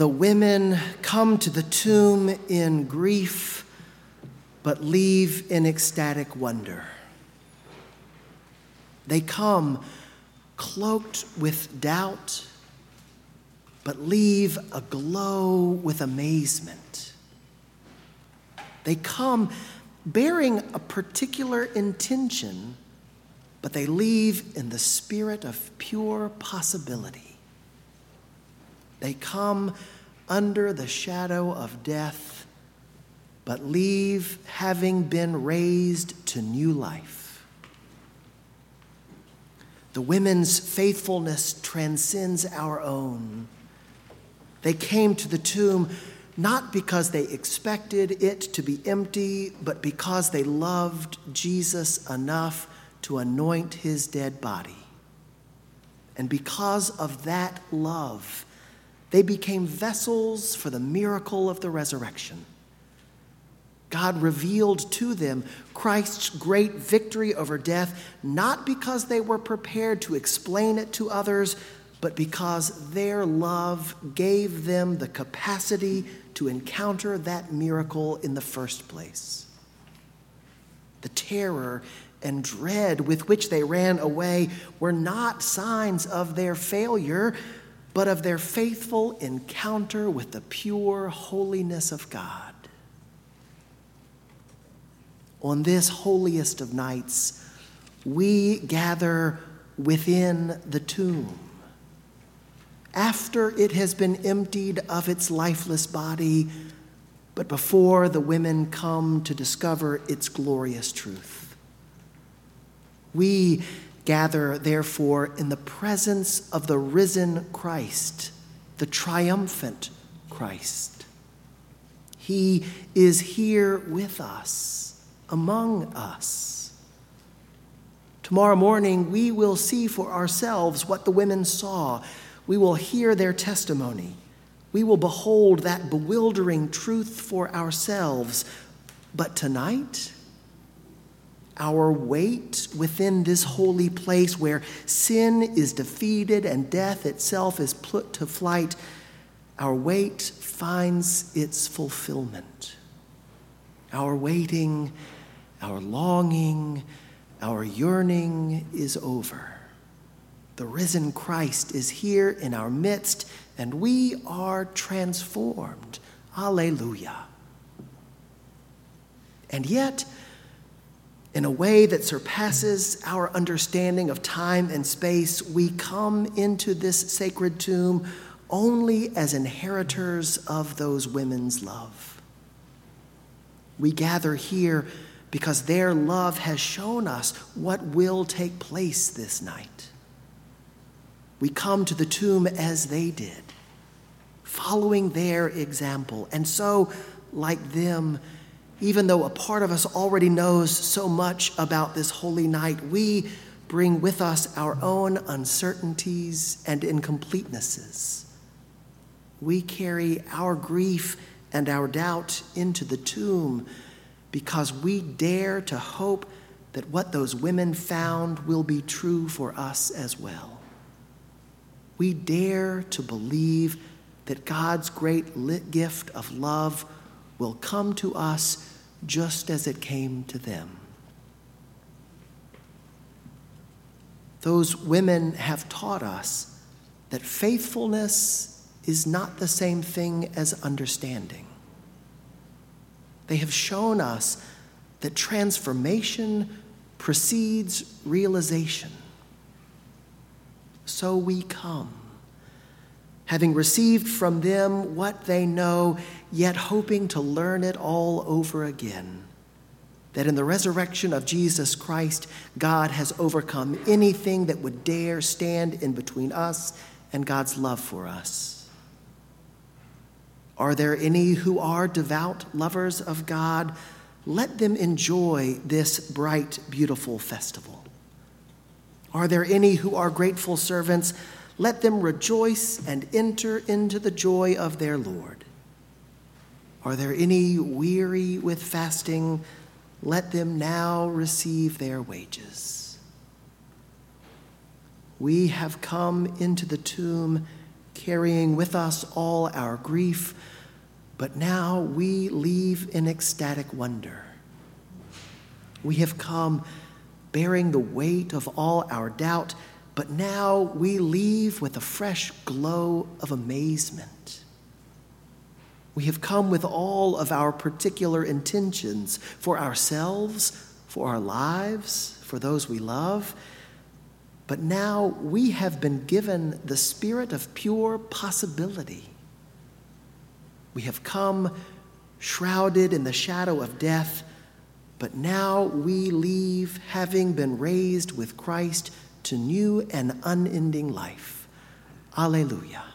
the women come to the tomb in grief, but leave in ecstatic wonder. They come cloaked with doubt, but leave aglow with amazement. They come bearing a particular intention, but they leave in the spirit of pure possibility. They come under the shadow of death, but leave having been raised to new life. The women's faithfulness transcends our own. They came to the tomb not because they expected it to be empty, but because they loved Jesus enough to anoint his dead body. And because of that love, they became vessels for the miracle of the resurrection. God revealed to them Christ's great victory over death, not because they were prepared to explain it to others, but because their love gave them the capacity to encounter that miracle in the first place. The terror and dread with which they ran away were not signs of their failure, but of their faithful encounter with the pure holiness of God. On this holiest of nights, we gather within the tomb. After it has been emptied of its lifeless body, but before the women come to discover its glorious truth. We gather, therefore, in the presence of the risen Christ, the triumphant Christ. He is here with us, among us. Tomorrow morning, we will see for ourselves what the women saw. We will hear their testimony. We will behold that bewildering truth for ourselves. But tonight, our wait within this holy place where sin is defeated and death itself is put to flight, our wait finds its fulfillment. Our waiting, our longing, our yearning is over. The risen Christ is here in our midst, and we are transformed. Alleluia. And yet, in a way that surpasses our understanding of time and space, we come into this sacred tomb only as inheritors of those women's love. We gather here because their love has shown us what will take place this night. We come to the tomb as they did, following their example, and so, like them, even though a part of us already knows so much about this holy night, we bring with us our own uncertainties and incompletenesses. We carry our grief and our doubt into the tomb because we dare to hope that what those women found will be true for us as well. We dare to believe that God's great gift of love will come to us just as it came to them. Those women have taught us that faithfulness is not the same thing as understanding. They have shown us that transformation precedes realization. So we come having received from them what they know, yet hoping to learn it all over again. That in the resurrection of Jesus Christ, God has overcome anything that would dare stand in between us and God's love for us. Are there any who are devout lovers of God? Let them enjoy this bright, beautiful festival. Are there any who are grateful servants? Let them rejoice and enter into the joy of their Lord. Are there any weary with fasting? Let them now receive their wages. We have come into the tomb carrying with us all our grief, but now we leave in ecstatic wonder. We have come bearing the weight of all our doubt, but now we leave with a fresh glow of amazement. We have come with all of our particular intentions for ourselves, for our lives, for those we love. But now we have been given the spirit of pure possibility. We have come shrouded in the shadow of death but now we leave having been raised with Christ to new and unending life. Alleluia.